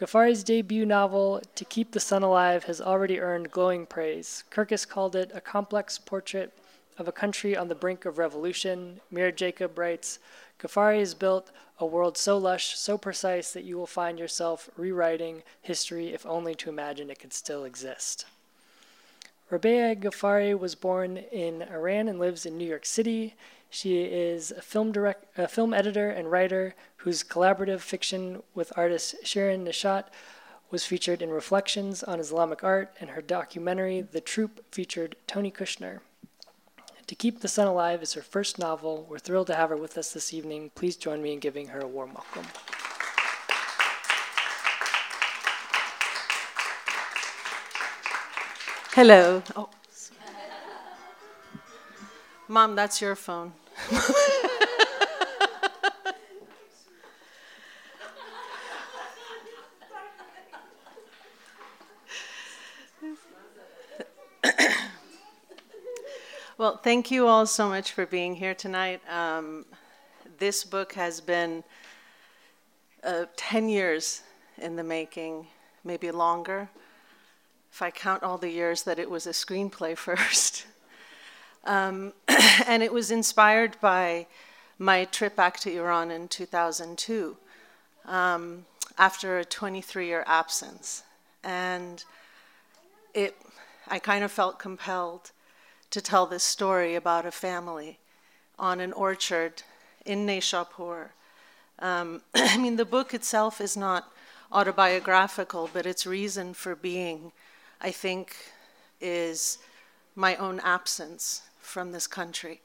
Ghaffari's debut novel, To Keep the Sun Alive, has already earned glowing praise. Kirkus called it a complex portrait of a country on the brink of revolution. Mira Jacob writes, Ghaffari has built a world so lush, so precise that you will find yourself rewriting history if only to imagine it could still exist. Rabeah Ghaffari was born in Iran and lives in New York City. She is a film direct, a film editor and writer whose collaborative fiction with artist Shirin Neshat was featured in Reflections on Islamic Art, and her documentary The Troupe featured Tony Kushner. To Keep the Sun Alive is her first novel. We're thrilled to have her with us this evening. Please join me in giving her a warm welcome. Hello. Oh. Mom, that's your phone. well, thank you all so much for being here tonight. Um, this book has been uh, 10 years in the making, maybe longer, if I count all the years that it was a screenplay first. Um, and it was inspired by my trip back to Iran in 2002 um, after a 23 year absence. And it, I kind of felt compelled to tell this story about a family on an orchard in Nishapur. Um, I mean, the book itself is not autobiographical, but its reason for being, I think, is my own absence from this country.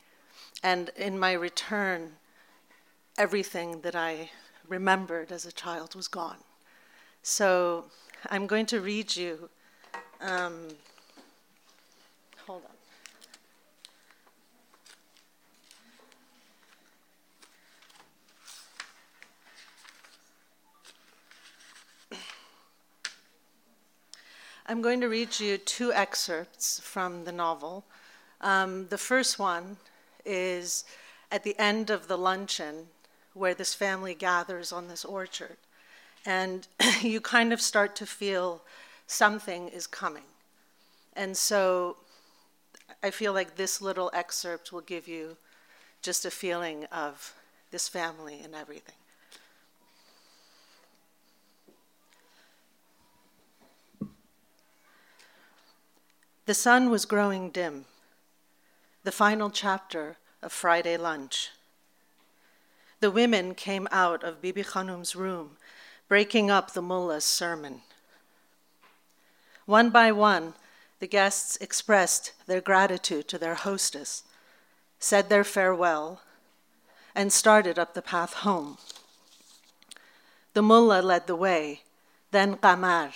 And in my return, everything that I remembered as a child was gone. So I'm going to read you. Um, hold on. I'm going to read you two excerpts from the novel. Um, the first one is at the end of the luncheon where this family gathers on this orchard. And you kind of start to feel something is coming. And so I feel like this little excerpt will give you just a feeling of this family and everything. The sun was growing dim the final chapter of Friday lunch. The women came out of Bibi Khanum's room, breaking up the mullah's sermon. One by one, the guests expressed their gratitude to their hostess, said their farewell, and started up the path home. The mullah led the way, then Qamar,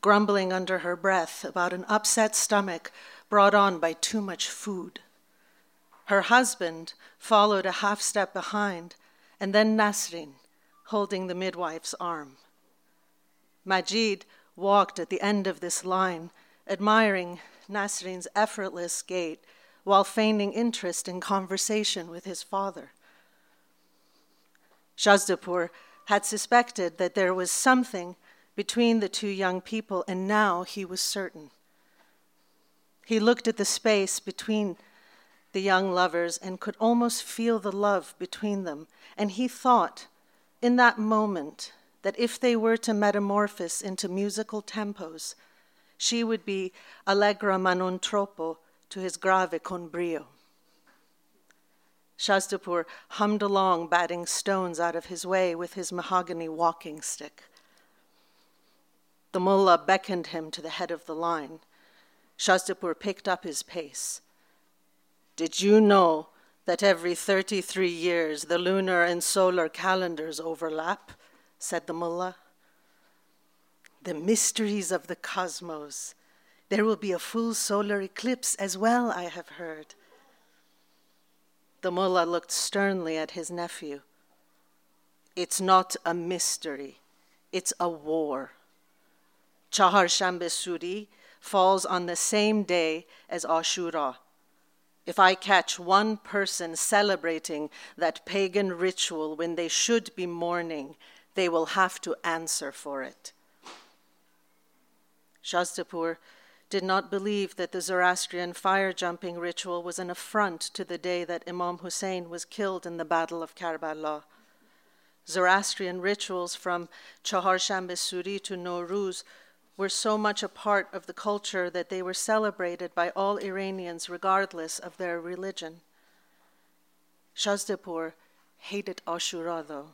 grumbling under her breath about an upset stomach brought on by too much food. Her husband followed a half step behind, and then Nasrin, holding the midwife's arm. Majid walked at the end of this line, admiring Nasrin's effortless gait while feigning interest in conversation with his father. Shazdapur had suspected that there was something between the two young people, and now he was certain. He looked at the space between the young lovers and could almost feel the love between them. And he thought in that moment that if they were to metamorphose into musical tempos, she would be allegro ma non troppo to his grave con brio. Shazdapur hummed along, batting stones out of his way with his mahogany walking stick. The mullah beckoned him to the head of the line. Shazdapur picked up his pace. Did you know that every 33 years the lunar and solar calendars overlap? said the mullah. The mysteries of the cosmos, There will be a full solar eclipse as well, I have heard. The mullah looked sternly at his nephew. It's not a mystery, it's a war. Chahar Shambe Suri falls on the same day as Ashura. If I catch one person celebrating that pagan ritual when they should be mourning, they will have to answer for it. Shazdapur did not believe that the Zoroastrian fire jumping ritual was an affront to the day that Imam Hussein was killed in the Battle of Karbala. Zoroastrian rituals from Chaharshanbe Suri to Nowruz were so much a part of the culture that they were celebrated by all Iranians regardless of their religion. Shazdapur hated Ashura, though.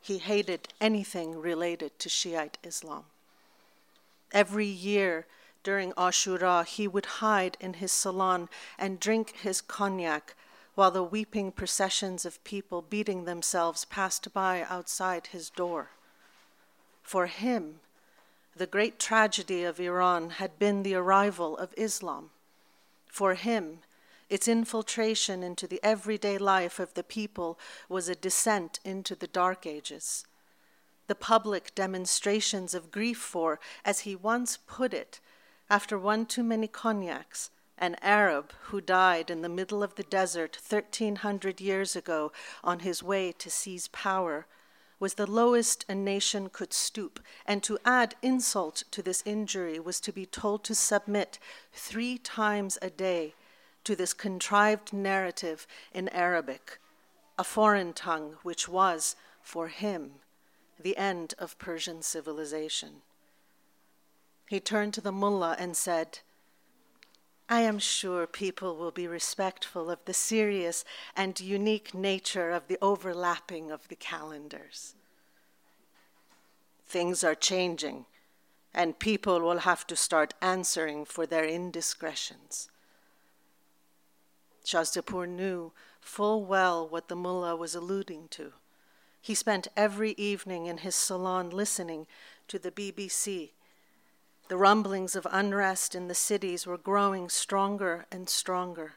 He hated anything related to Shiite Islam. Every year during Ashura, he would hide in his salon and drink his cognac while the weeping processions of people beating themselves passed by outside his door. For him, the great tragedy of Iran had been the arrival of Islam. For him, its infiltration into the everyday life of the people was a descent into the Dark Ages. The public demonstrations of grief for, as he once put it, after one too many cognacs, an Arab who died in the middle of the desert 1300 years ago on his way to seize power was the lowest a nation could stoop, and to add insult to this injury was to be told to submit three times a day to this contrived narrative in Arabic, a foreign tongue which was, for him, the end of Persian civilization. He turned to the mullah and said, I am sure people will be respectful of the serious and unique nature of the overlapping of the calendars. Things are changing, and people will have to start answering for their indiscretions. Shazdapur knew full well what the mullah was alluding to. He spent every evening in his salon listening to the BBC the rumblings of unrest in the cities were growing stronger and stronger.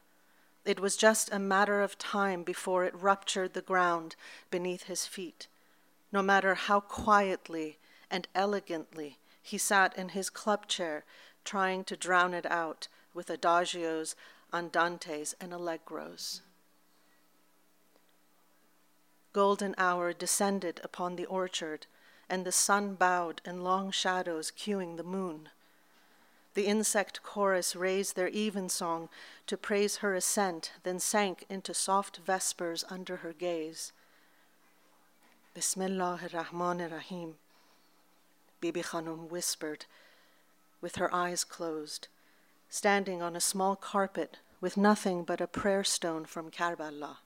It was just a matter of time before it ruptured the ground beneath his feet. No matter how quietly and elegantly he sat in his club chair, trying to drown it out with adagios, andantes, and allegros. Golden hour descended upon the orchard and the sun bowed in long shadows, cueing the moon. The insect chorus raised their evensong to praise her ascent, then sank into soft vespers under her gaze. Bismillah ar-Rahman ar-Rahim, Bibi Khanum whispered, with her eyes closed, standing on a small carpet with nothing but a prayer stone from Karbala.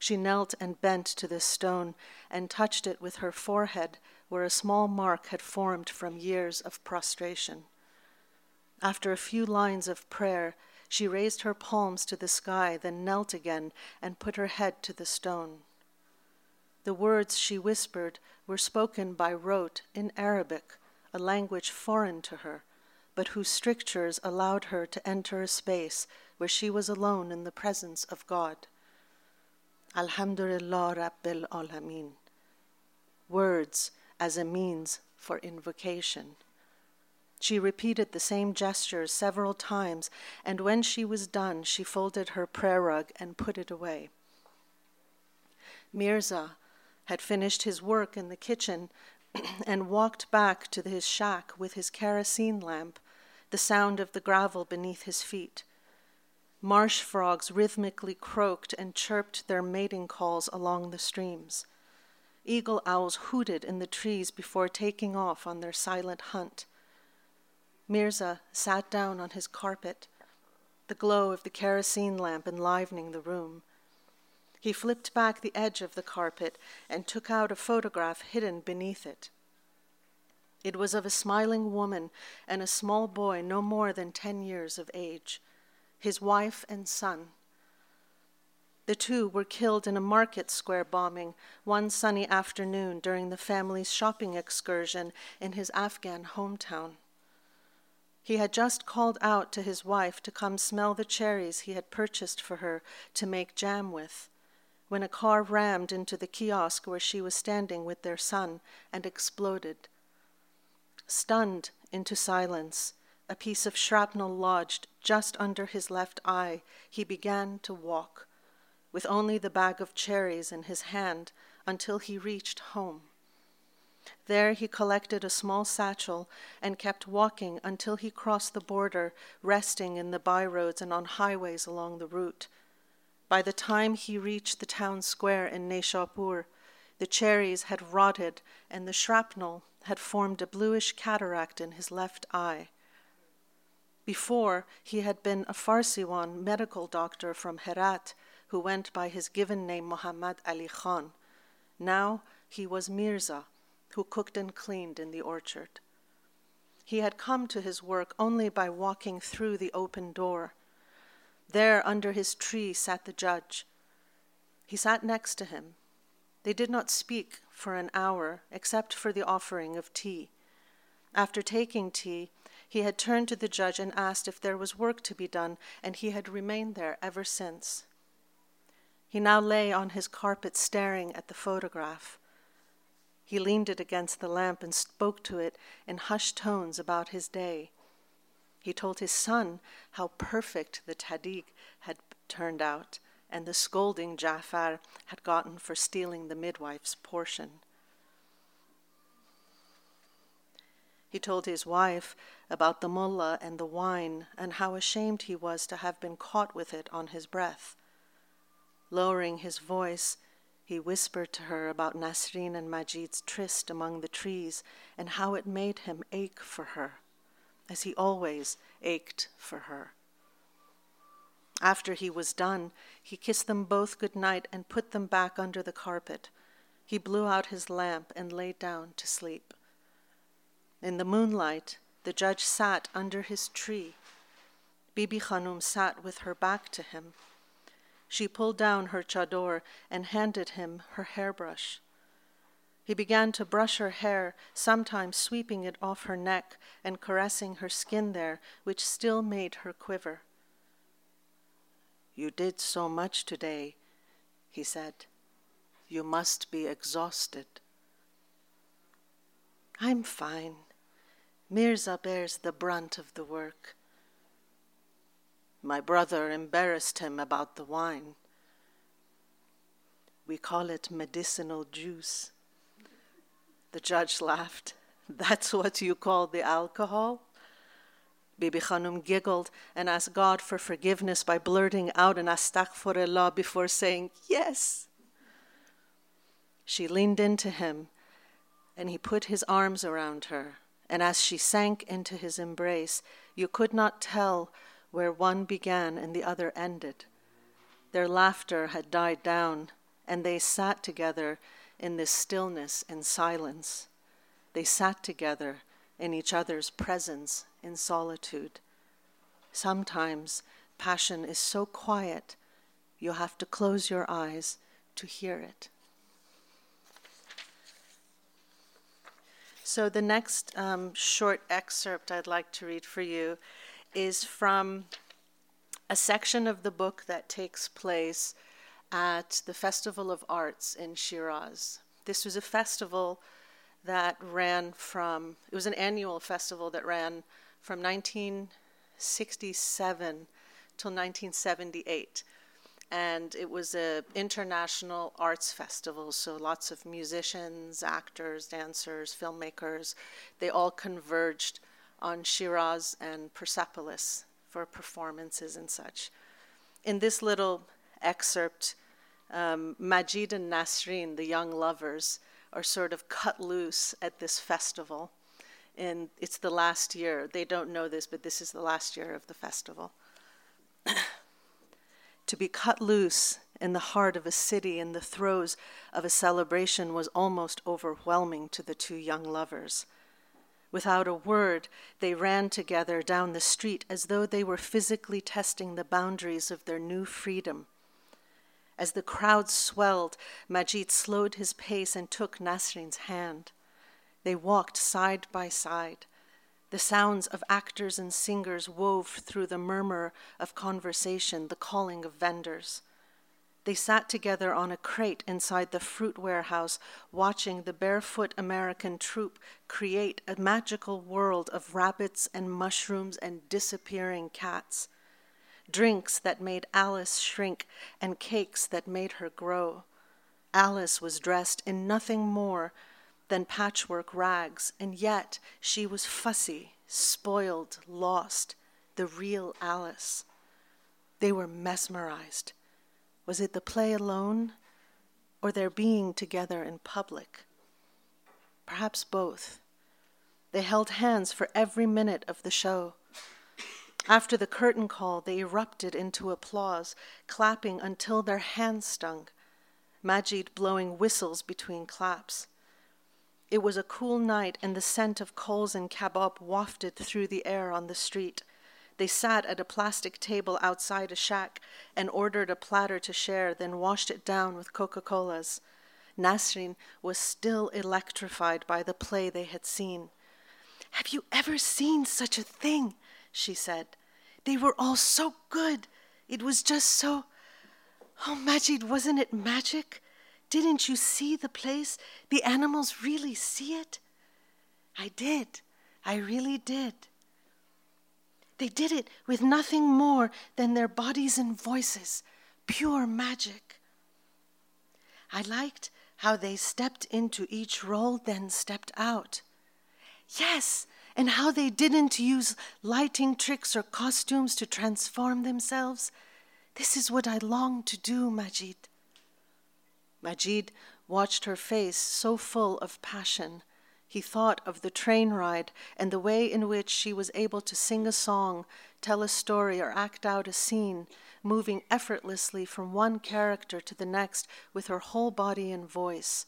She knelt and bent to this stone and touched it with her forehead where a small mark had formed from years of prostration. After a few lines of prayer, she raised her palms to the sky, then knelt again and put her head to the stone. The words she whispered were spoken by rote in Arabic, a language foreign to her, but whose strictures allowed her to enter a space where she was alone in the presence of God. Alhamdulillah Rabbil Alameen. Words as a means for invocation. She repeated the same gestures several times, and when she was done, she folded her prayer rug and put it away. Mirza had finished his work in the kitchen and walked back to his shack with his kerosene lamp, the sound of the gravel beneath his feet. Marsh frogs rhythmically croaked and chirped their mating calls along the streams. Eagle owls hooted in the trees before taking off on their silent hunt. Mirza sat down on his carpet, the glow of the kerosene lamp enlivening the room. He flipped back the edge of the carpet and took out a photograph hidden beneath it. It was of a smiling woman and a small boy no more than ten years of age his wife and son. The two were killed in a market square bombing one sunny afternoon during the family's shopping excursion in his Afghan hometown. He had just called out to his wife to come smell the cherries he had purchased for her to make jam with when a car rammed into the kiosk where she was standing with their son and exploded. Stunned into silence, a piece of shrapnel lodged just under his left eye, he began to walk, with only the bag of cherries in his hand until he reached home. There he collected a small satchel and kept walking until he crossed the border, resting in the byroads and on highways along the route. By the time he reached the town square in Nishapur, the cherries had rotted and the shrapnel had formed a bluish cataract in his left eye. Before, he had been a Farsiwan medical doctor from Herat who went by his given name Muhammad Ali Khan. Now he was Mirza, who cooked and cleaned in the orchard. He had come to his work only by walking through the open door. There, under his tree, sat the judge. He sat next to him. They did not speak for an hour, except for the offering of tea. After taking tea, he had turned to the judge and asked if there was work to be done, and he had remained there ever since. He now lay on his carpet staring at the photograph. He leaned it against the lamp and spoke to it in hushed tones about his day. He told his son how perfect the tahdig had turned out and the scolding Jafar had gotten for stealing the midwife's portion. He told his wife about the mullah and the wine and how ashamed he was to have been caught with it on his breath. Lowering his voice, he whispered to her about Nasreen and Majid's tryst among the trees and how it made him ache for her, as he always ached for her. After he was done, he kissed them both good night and put them back under the carpet. He blew out his lamp and lay down to sleep. In the moonlight, the judge sat under his tree. Bibi Khanum sat with her back to him. She pulled down her chador and handed him her hairbrush. He began to brush her hair, sometimes sweeping it off her neck and caressing her skin there, which still made her quiver. You did so much today, he said. You must be exhausted. I'm fine. Mirza bears the brunt of the work. My brother embarrassed him about the wine. We call it medicinal juice. The judge laughed. That's what you call the alcohol? Bibi Khanum giggled and asked God for forgiveness by blurting out an astaghfirullah before saying, Yes. She leaned into him and he put his arms around her. And as she sank into his embrace, you could not tell where one began and the other ended. Their laughter had died down, and they sat together in this stillness and silence. They sat together in each other's presence in solitude. Sometimes passion is so quiet, you have to close your eyes to hear it. So, the next um, short excerpt I'd like to read for you is from a section of the book that takes place at the Festival of Arts in Shiraz. This was a festival that ran from, it was an annual festival that ran from 1967 till 1978. And it was an international arts festival, so lots of musicians, actors, dancers, filmmakers, they all converged on Shiraz and Persepolis for performances and such. In this little excerpt, um, Majid and Nasreen, the young lovers, are sort of cut loose at this festival and it's the last year. They don't know this, but this is the last year of the festival. to be cut loose in the heart of a city in the throes of a celebration was almost overwhelming to the two young lovers. Without a word, they ran together down the street as though they were physically testing the boundaries of their new freedom. As the crowd swelled, Majid slowed his pace and took Nasrin's hand. They walked side by side. The sounds of actors and singers wove through the murmur of conversation, the calling of vendors. They sat together on a crate inside the fruit warehouse, watching the barefoot American troupe create a magical world of rabbits and mushrooms and disappearing cats. Drinks that made Alice shrink and cakes that made her grow. Alice was dressed in nothing more than patchwork rags, and yet she was fussy, spoiled, lost, the real Alice. They were mesmerized. Was it the play alone or their being together in public? Perhaps both. They held hands for every minute of the show. After the curtain call, they erupted into applause, clapping until their hands stung, Majid blowing whistles between claps. It was a cool night, and the scent of coals and kebab wafted through the air on the street. They sat at a plastic table outside a shack and ordered a platter to share, then washed it down with Coca Colas. Nasrin was still electrified by the play they had seen. Have you ever seen such a thing? she said. They were all so good. It was just so. Oh, Majid, wasn't it magic? Didn't you see the place? The animals really see it? I did. I really did. They did it with nothing more than their bodies and voices, pure magic. I liked how they stepped into each role, then stepped out. Yes, and how they didn't use lighting tricks or costumes to transform themselves. This is what I long to do, Majid. Majid watched her face so full of passion he thought of the train ride and the way in which she was able to sing a song, tell a story, or act out a scene, moving effortlessly from one character to the next with her whole body and voice.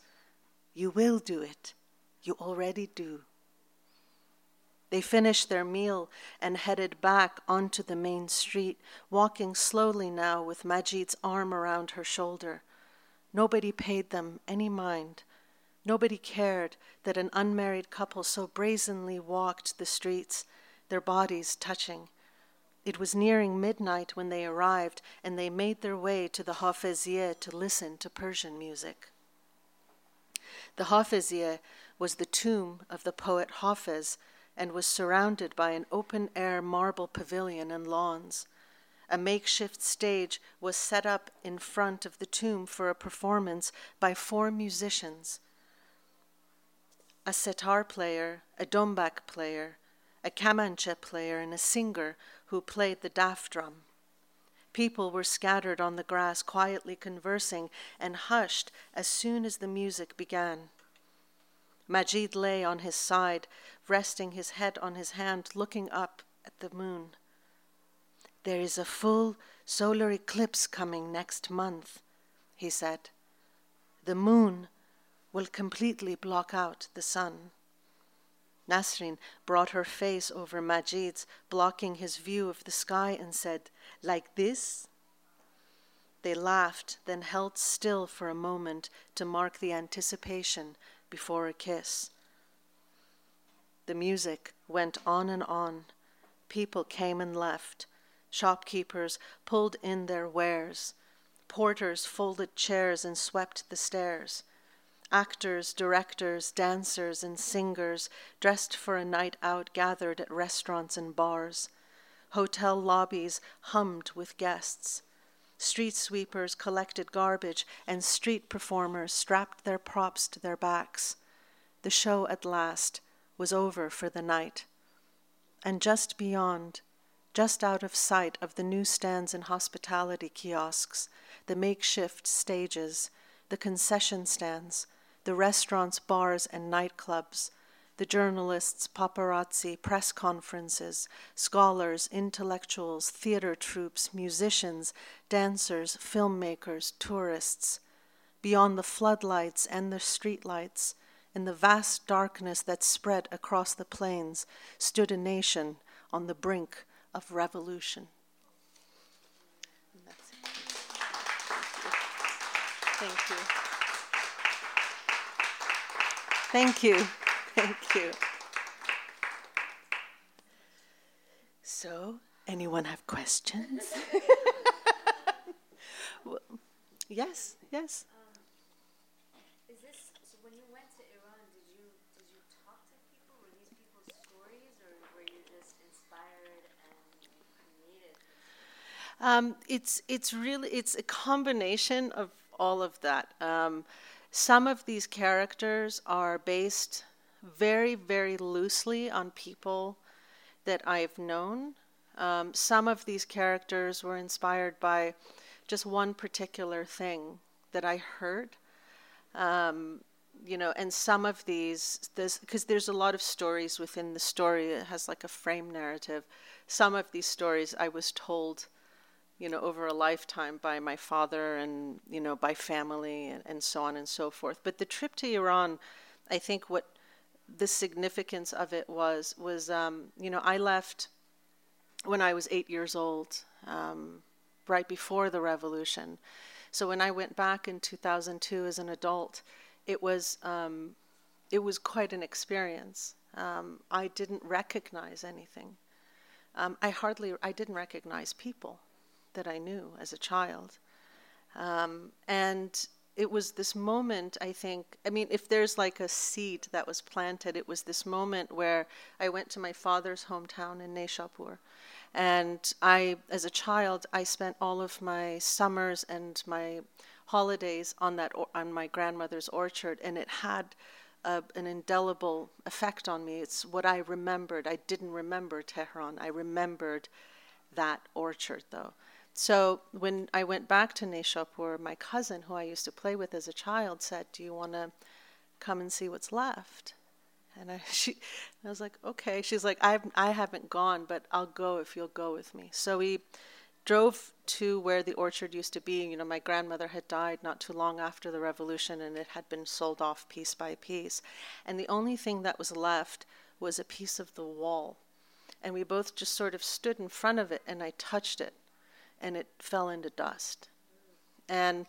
You will do it. You already do. They finished their meal and headed back onto the main street, walking slowly now with Majid's arm around her shoulder. Nobody paid them any mind. Nobody cared that an unmarried couple so brazenly walked the streets, their bodies touching. It was nearing midnight when they arrived, and they made their way to the Hafeziyeh to listen to Persian music. The Hafeziyeh was the tomb of the poet Hafez and was surrounded by an open air marble pavilion and lawns. A makeshift stage was set up in front of the tomb for a performance by four musicians a setar player, a dombak player, a kamancha player, and a singer who played the daf drum. People were scattered on the grass, quietly conversing, and hushed as soon as the music began. Majid lay on his side, resting his head on his hand, looking up at the moon. There is a full solar eclipse coming next month, he said. The moon will completely block out the sun. Nasrin brought her face over Majid's, blocking his view of the sky, and said, Like this? They laughed, then held still for a moment to mark the anticipation before a kiss. The music went on and on. People came and left. Shopkeepers pulled in their wares. Porters folded chairs and swept the stairs. Actors, directors, dancers, and singers dressed for a night out gathered at restaurants and bars. Hotel lobbies hummed with guests. Street sweepers collected garbage, and street performers strapped their props to their backs. The show at last was over for the night. And just beyond, just out of sight of the newsstands and hospitality kiosks, the makeshift stages, the concession stands, the restaurants, bars, and nightclubs, the journalists, paparazzi, press conferences, scholars, intellectuals, theater troupes, musicians, dancers, filmmakers, tourists. Beyond the floodlights and the streetlights, in the vast darkness that spread across the plains, stood a nation on the brink of revolution. Thank you. Thank you. Thank you. So, anyone have questions? well, yes, yes. Is this so? When you went to Iran, did you did you talk to people? Were these people's stories, or were you just inspired and created? Um, it's it's really it's a combination of all of that. Um, some of these characters are based very very loosely on people that I've known. Um, some of these characters were inspired by just one particular thing that I heard. Um, you know, and some of these, because there's a lot of stories within the story, it has like a frame narrative. Some of these stories I was told, you know, over a lifetime by my father and, you know, by family and, and so on and so forth. But the trip to Iran, I think what the significance of it was, was, um, you know, I left when I was eight years old, um, right before the revolution. So when I went back in 2002 as an adult, it was um, it was quite an experience. Um, I didn't recognize anything. Um, I hardly I didn't recognize people that I knew as a child, um, and it was this moment. I think I mean, if there's like a seed that was planted, it was this moment where I went to my father's hometown in Nishapur and I, as a child, I spent all of my summers and my holidays on that on my grandmother's orchard, and it had an indelible effect on me. It's what I remembered. I didn't remember Tehran. I remembered that orchard, though. So when I went back to Nishapur, my cousin, who I used to play with as a child, said, "Do you want to come and see what's left?" And I, she, I was like, okay. She's like, I, I haven't gone, but I'll go if you'll go with me. So we drove to where the orchard used to be. You know, my grandmother had died not too long after the revolution, and it had been sold off piece by piece. And the only thing that was left was a piece of the wall. And we both just sort of stood in front of it, and I touched it, and it fell into dust. And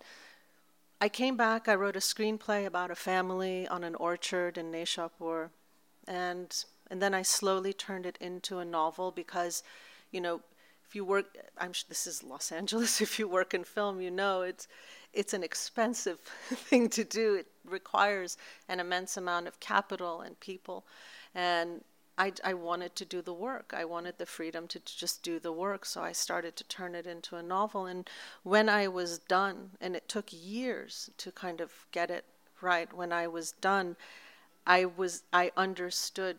I came back, I wrote a screenplay about a family on an orchard in Nishapur, and and then I slowly turned it into a novel because, you know, if you work, I'm sure this is Los Angeles. If you work in film, you know it's it's an expensive thing to do. It requires an immense amount of capital and people, and I, I wanted to do the work. I wanted the freedom to, just do the work. So I started to turn it into a novel. And when I was done, and it took years to kind of get it right, when I was done, I was I understood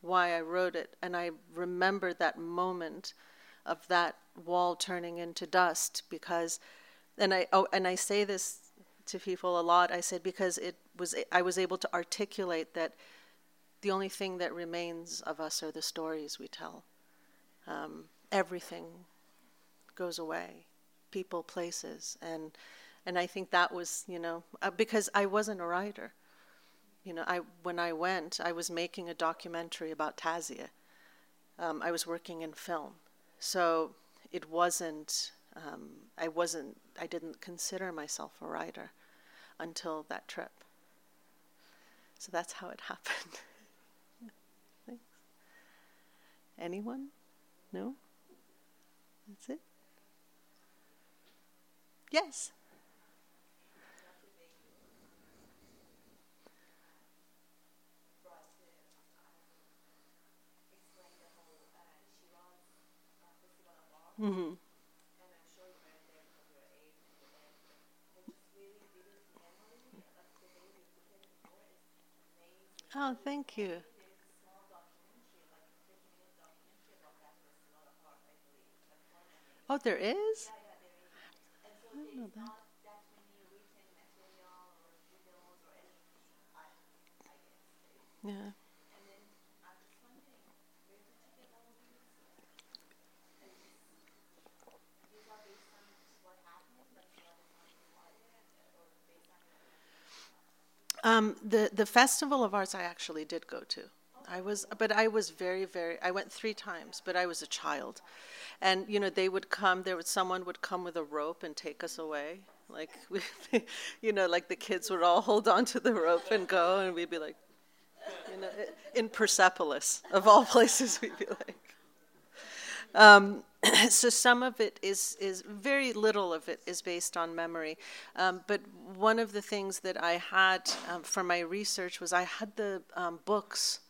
why I wrote it, and I remember that moment of that wall turning into dust because, and I oh, and I say this to people a lot. I said because it was I was able to articulate that the only thing that remains of us are the stories we tell. Um, everything goes away, people, places, and and I think that was you know uh, because I wasn't a writer. You know, I when I went, I was making a documentary about Tazia. Um, I was working in film, so it wasn't. Um, I wasn't. I didn't consider myself a writer until that trip. So that's how it happened. Anyone? No? That's it? Yes. Mm-hmm. Oh, thank you. Oh, there is? I didn't know that. Yeah. Um, the the festival of arts I actually did go to. I was, but I was very, very. I went three times, but I was a child, and you know they would come. There was someone would come with a rope and take us away. Like, we, you know, like the kids would all hold on to the rope and go, and we'd be like, you know, in Persepolis of all places, we'd be like. Um, so some of it is is very little of it is based on memory, um, but one of the things that I had um, for my research was I had the um, books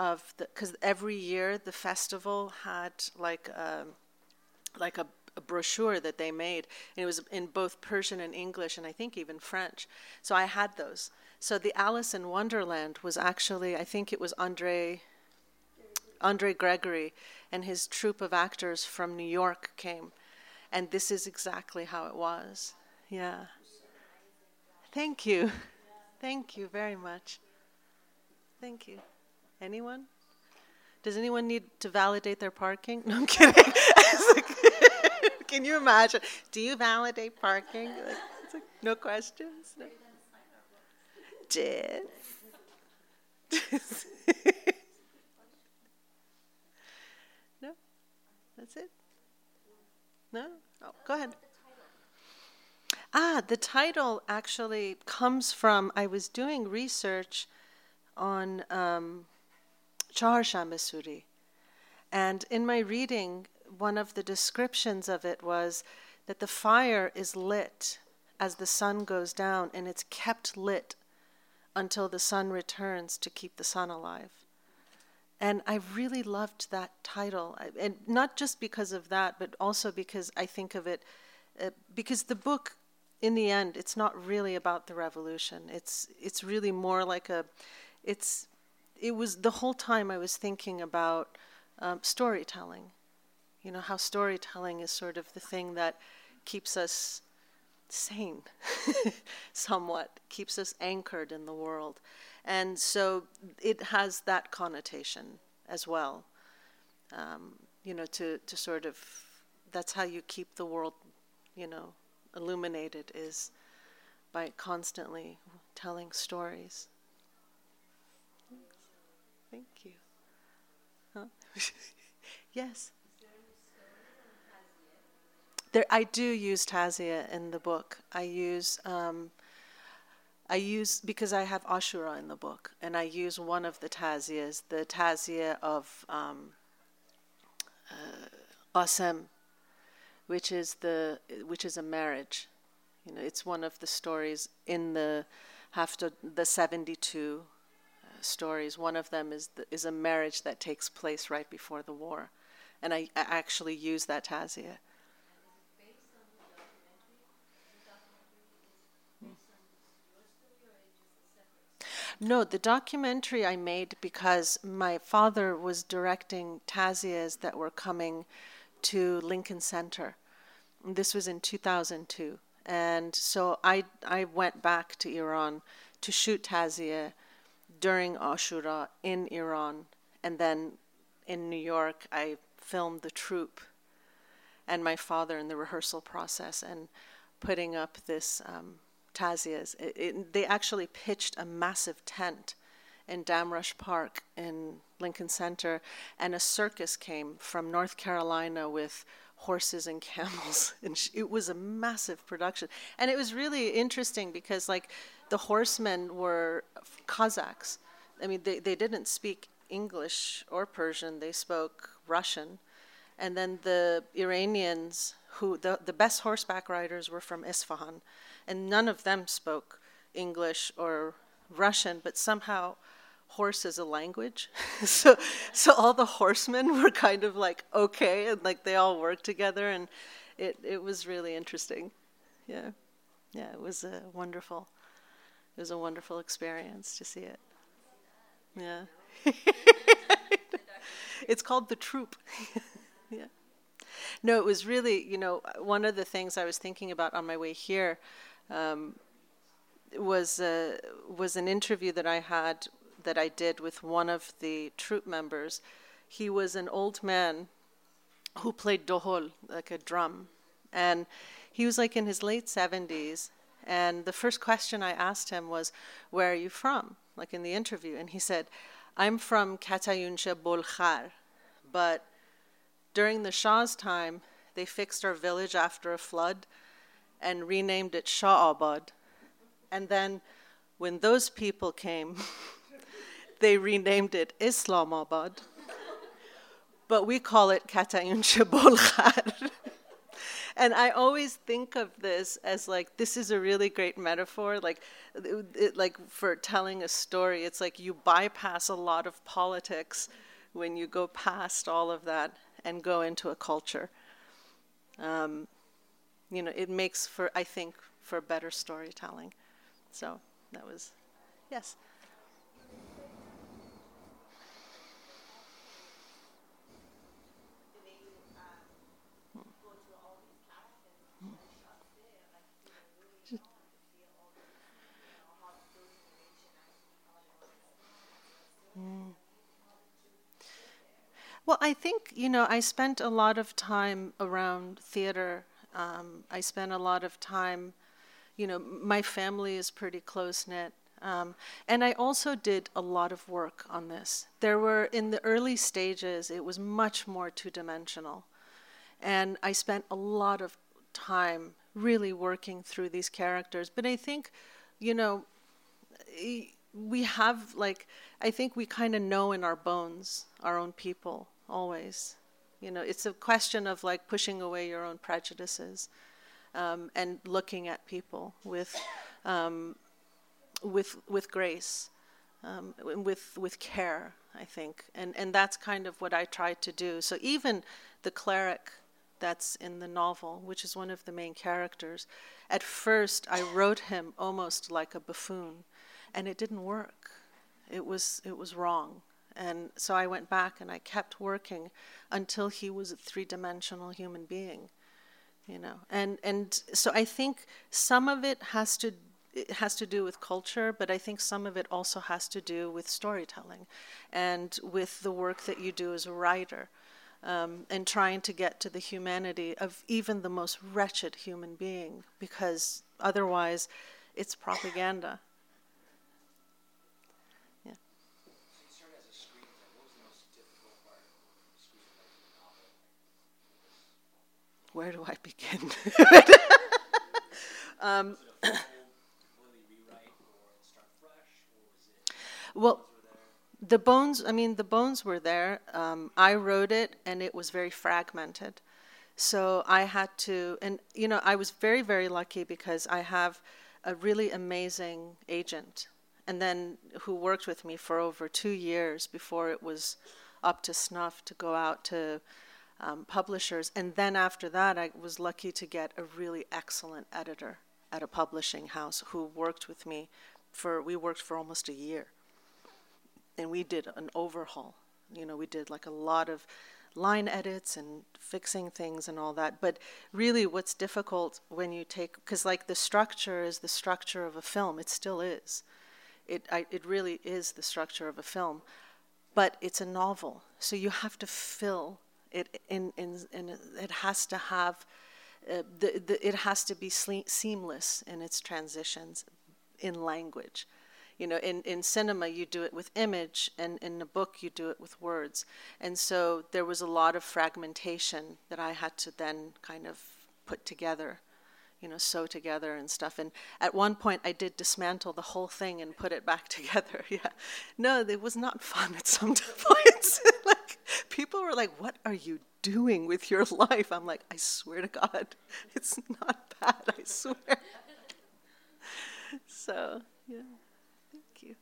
of because every year the festival had like a, like a, a brochure that they made, and it was in both Persian and English, and I think even French. So I had those. So the Alice in Wonderland was actually I think it was Andre Andre Gregory and his troupe of actors from New York came. And this is exactly how it was. Yeah. Thank you. Thank you very much. Thank you. Anyone? Does anyone need to validate their parking? No, I'm kidding. Can you imagine? Do you validate parking? Like, like, no questions? No. Jeff. That's it? No? Oh, go ahead. Ah, the title actually comes from I was doing research on um, Chaharshanbe Suri. And in my reading, one of the descriptions of it was that the fire is lit as the sun goes down, and it's kept lit until the sun returns to keep the sun alive. And I really loved that title, and not just because of that, but also because I think of it, uh, because the book, in the end, it's not really about the revolution. It's it's really more like a, it's, it was the whole time I was thinking about um, storytelling, you know how storytelling is sort of the thing that keeps us sane, somewhat keeps us anchored in the world. And so it has that connotation as well. Um, you know, to, to sort of, that's how you keep the world, you know, illuminated is by constantly telling stories. Thank you. Huh? yes. There, I do use Tazia in the book. I use um, I use because I have Ashura in the book, and I use one of the Tazias, the tazia of um, uh, Asem, which is the which is a marriage. You know, it's one of the stories in the Hafta, the seventy-two stories. One of them is the, is a marriage that takes place right before the war, and I, I actually use that tazia. No, the documentary I made because my father was directing tazias that were coming to Lincoln Center. This was in 2002. And so I, I went back to Iran to shoot tazia during Ashura in Iran. And then in New York, I filmed the troupe and my father in the rehearsal process and putting up this um, Tazias. It, it, they actually pitched a massive tent in Damrosch Park in Lincoln Center, and a circus came from North Carolina with horses and camels, and it was a massive production. And it was really interesting because, like, the horsemen were Kazakhs. I mean, they, they didn't speak English or Persian; they spoke Russian. And then the Iranians, who the, the best horseback riders were from Isfahan and none of them spoke English or Russian, but somehow horse is a language. so so all the horsemen were kind of like okay and like they all worked together and it, it was really interesting. Yeah. Yeah, it was a wonderful it was a wonderful experience to see it. Yeah. it's called the Troop. yeah. No, it was really, you know, one of the things I was thinking about on my way here um, was uh, was an interview that I had that I did with one of the troupe members. He was an old man who played dohol, like a drum, and he was like in his late seventies. And the first question I asked him was, "Where are you from?" Like in the interview, and he said, "I'm from Katayunsha Bolkhar, but during the Shah's time, they fixed our village after a flood." and renamed it Shah Abad. And then when those people came, they renamed it Islamabad. but we call it Katayun Bolchar. and I always think of this as like this is a really great metaphor, like it, like for telling a story. It's like you bypass a lot of politics when you go past all of that and go into a culture. Um, you know, it makes for I think for better storytelling. So that was, yes. Well, I think, you know, I spent a lot of time around theater. Um, I spent a lot of time, you know, my family is pretty close knit. Um, and I also did a lot of work on this. There were, in the early stages, it was much more two dimensional. And I spent a lot of time really working through these characters. But I think, you know, we have like I think we kind of know in our bones our own people always. You know, it's a question of like pushing away your own prejudices um, and looking at people with um, with with grace, um, with with care. I think, and and that's kind of what I tried to do. So even the cleric that's in the novel, which is one of the main characters, at first I wrote him almost like a buffoon and it didn't work. It was it was wrong. And so I went back and I kept working until he was a three-dimensional human being, you know. And and so I think some of it has to it has to do with culture, but I think some of it also has to do with storytelling and with the work that you do as a writer um, and trying to get to the humanity of even the most wretched human being because otherwise it's propaganda. Where do I begin? um, well, the bones, I mean, the bones were there. Um, I wrote it and it was very fragmented. So I had to, and you know, I was very, very lucky because I have a really amazing agent and then who worked with me for over two years before it was up to snuff to go out to um, publishers. And then after that, I was lucky to get a really excellent editor at a publishing house who worked with me for, we worked for almost a year. And we did an overhaul. You know, we did like a lot of line edits and fixing things and all that. But really, what's difficult when you take, because like the structure is the structure of a film, it still is. It, I, it really is the structure of a film. But it's a novel, so you have to fill it, in, in, in, it has to have, uh, the, the, it has to be seamless in its transitions in language. You know, in, in cinema, you do it with image, and in a book, you do it with words. And so there was a lot of fragmentation that I had to then kind of put together you know, sew together and stuff. And at one point, I did dismantle the whole thing and put it back together. yeah, no, it was not fun at some points. like people were like, "What are you doing with your life?" I'm like, "I swear to God, it's not bad. I swear." so yeah, thank you.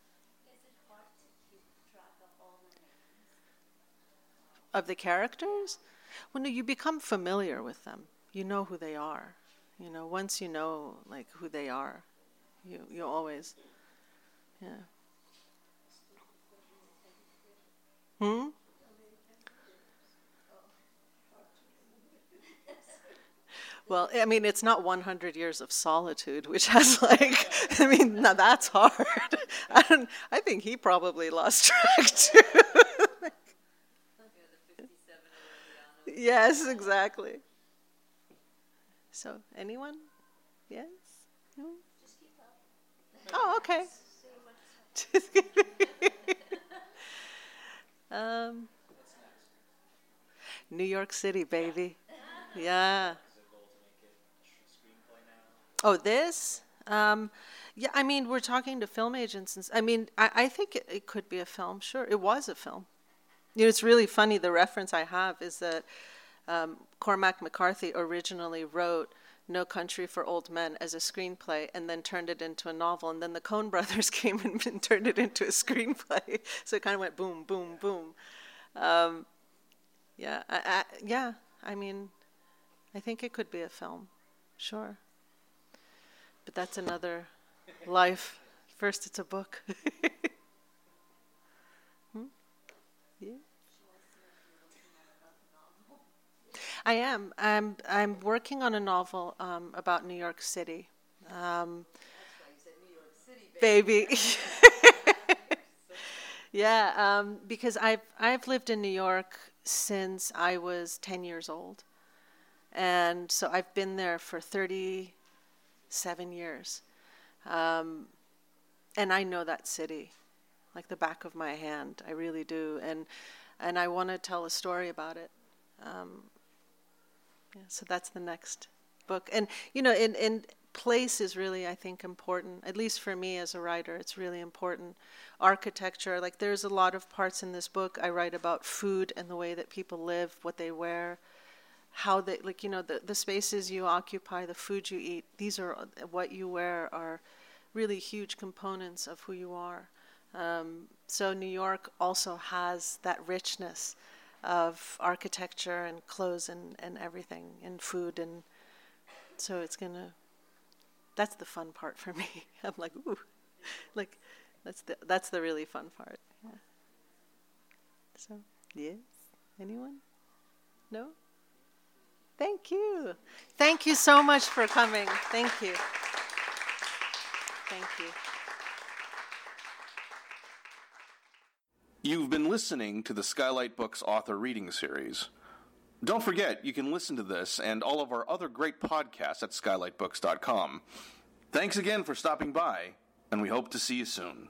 Of the characters? Well, no, you become familiar with them. You know who they are. You know, once you know like who they are, you you always, yeah. Hmm. Well, I mean, it's not 100 years of solitude, which has like, I mean, now that's hard. I, I think he probably lost track too. yes, exactly. So, anyone? Yes? No? Oh, okay. um, New York City, baby. Yeah. Oh, this? Um, yeah, I mean, we're talking to film agents. And, I mean, I, I think it, it could be a film. Sure, it was a film. You know, it's really funny. The reference I have is that um, Cormac McCarthy originally wrote No Country for Old Men as a screenplay and then turned it into a novel. And then the Coen brothers came and, and turned it into a screenplay. so it kind of went boom, boom, boom. Um, yeah, I, I, yeah. I mean, I think it could be a film, sure. But that's another life. First, it's a book. hmm? Yeah. I am. I'm. I'm working on a novel um, about New York City. Um, baby. yeah, um, because I've I've lived in New York since I was ten years old, and so I've been there for thirty-seven years, um, and I know that city like the back of my hand. I really do, and and I want to tell a story about it. Um, yeah, so that's the next book, and you know, in in place is really I think important. At least for me as a writer, it's really important. Architecture, like there's a lot of parts in this book I write about food and the way that people live, what they wear, how they like you know the the spaces you occupy, the food you eat. These are what you wear are really huge components of who you are. Um, so New York also has that richness of architecture and clothes and, and everything and food and so it's gonna that's the fun part for me. I'm like, ooh, like that's the that's the really fun part. Yeah. So yes, anyone? No. Thank you. Thank you so much for coming. Thank you. Thank you. You've been listening to the Skylight Books author reading series. Don't forget, you can listen to this and all of our other great podcasts at skylightbooks.com. Thanks again for stopping by, and we hope to see you soon.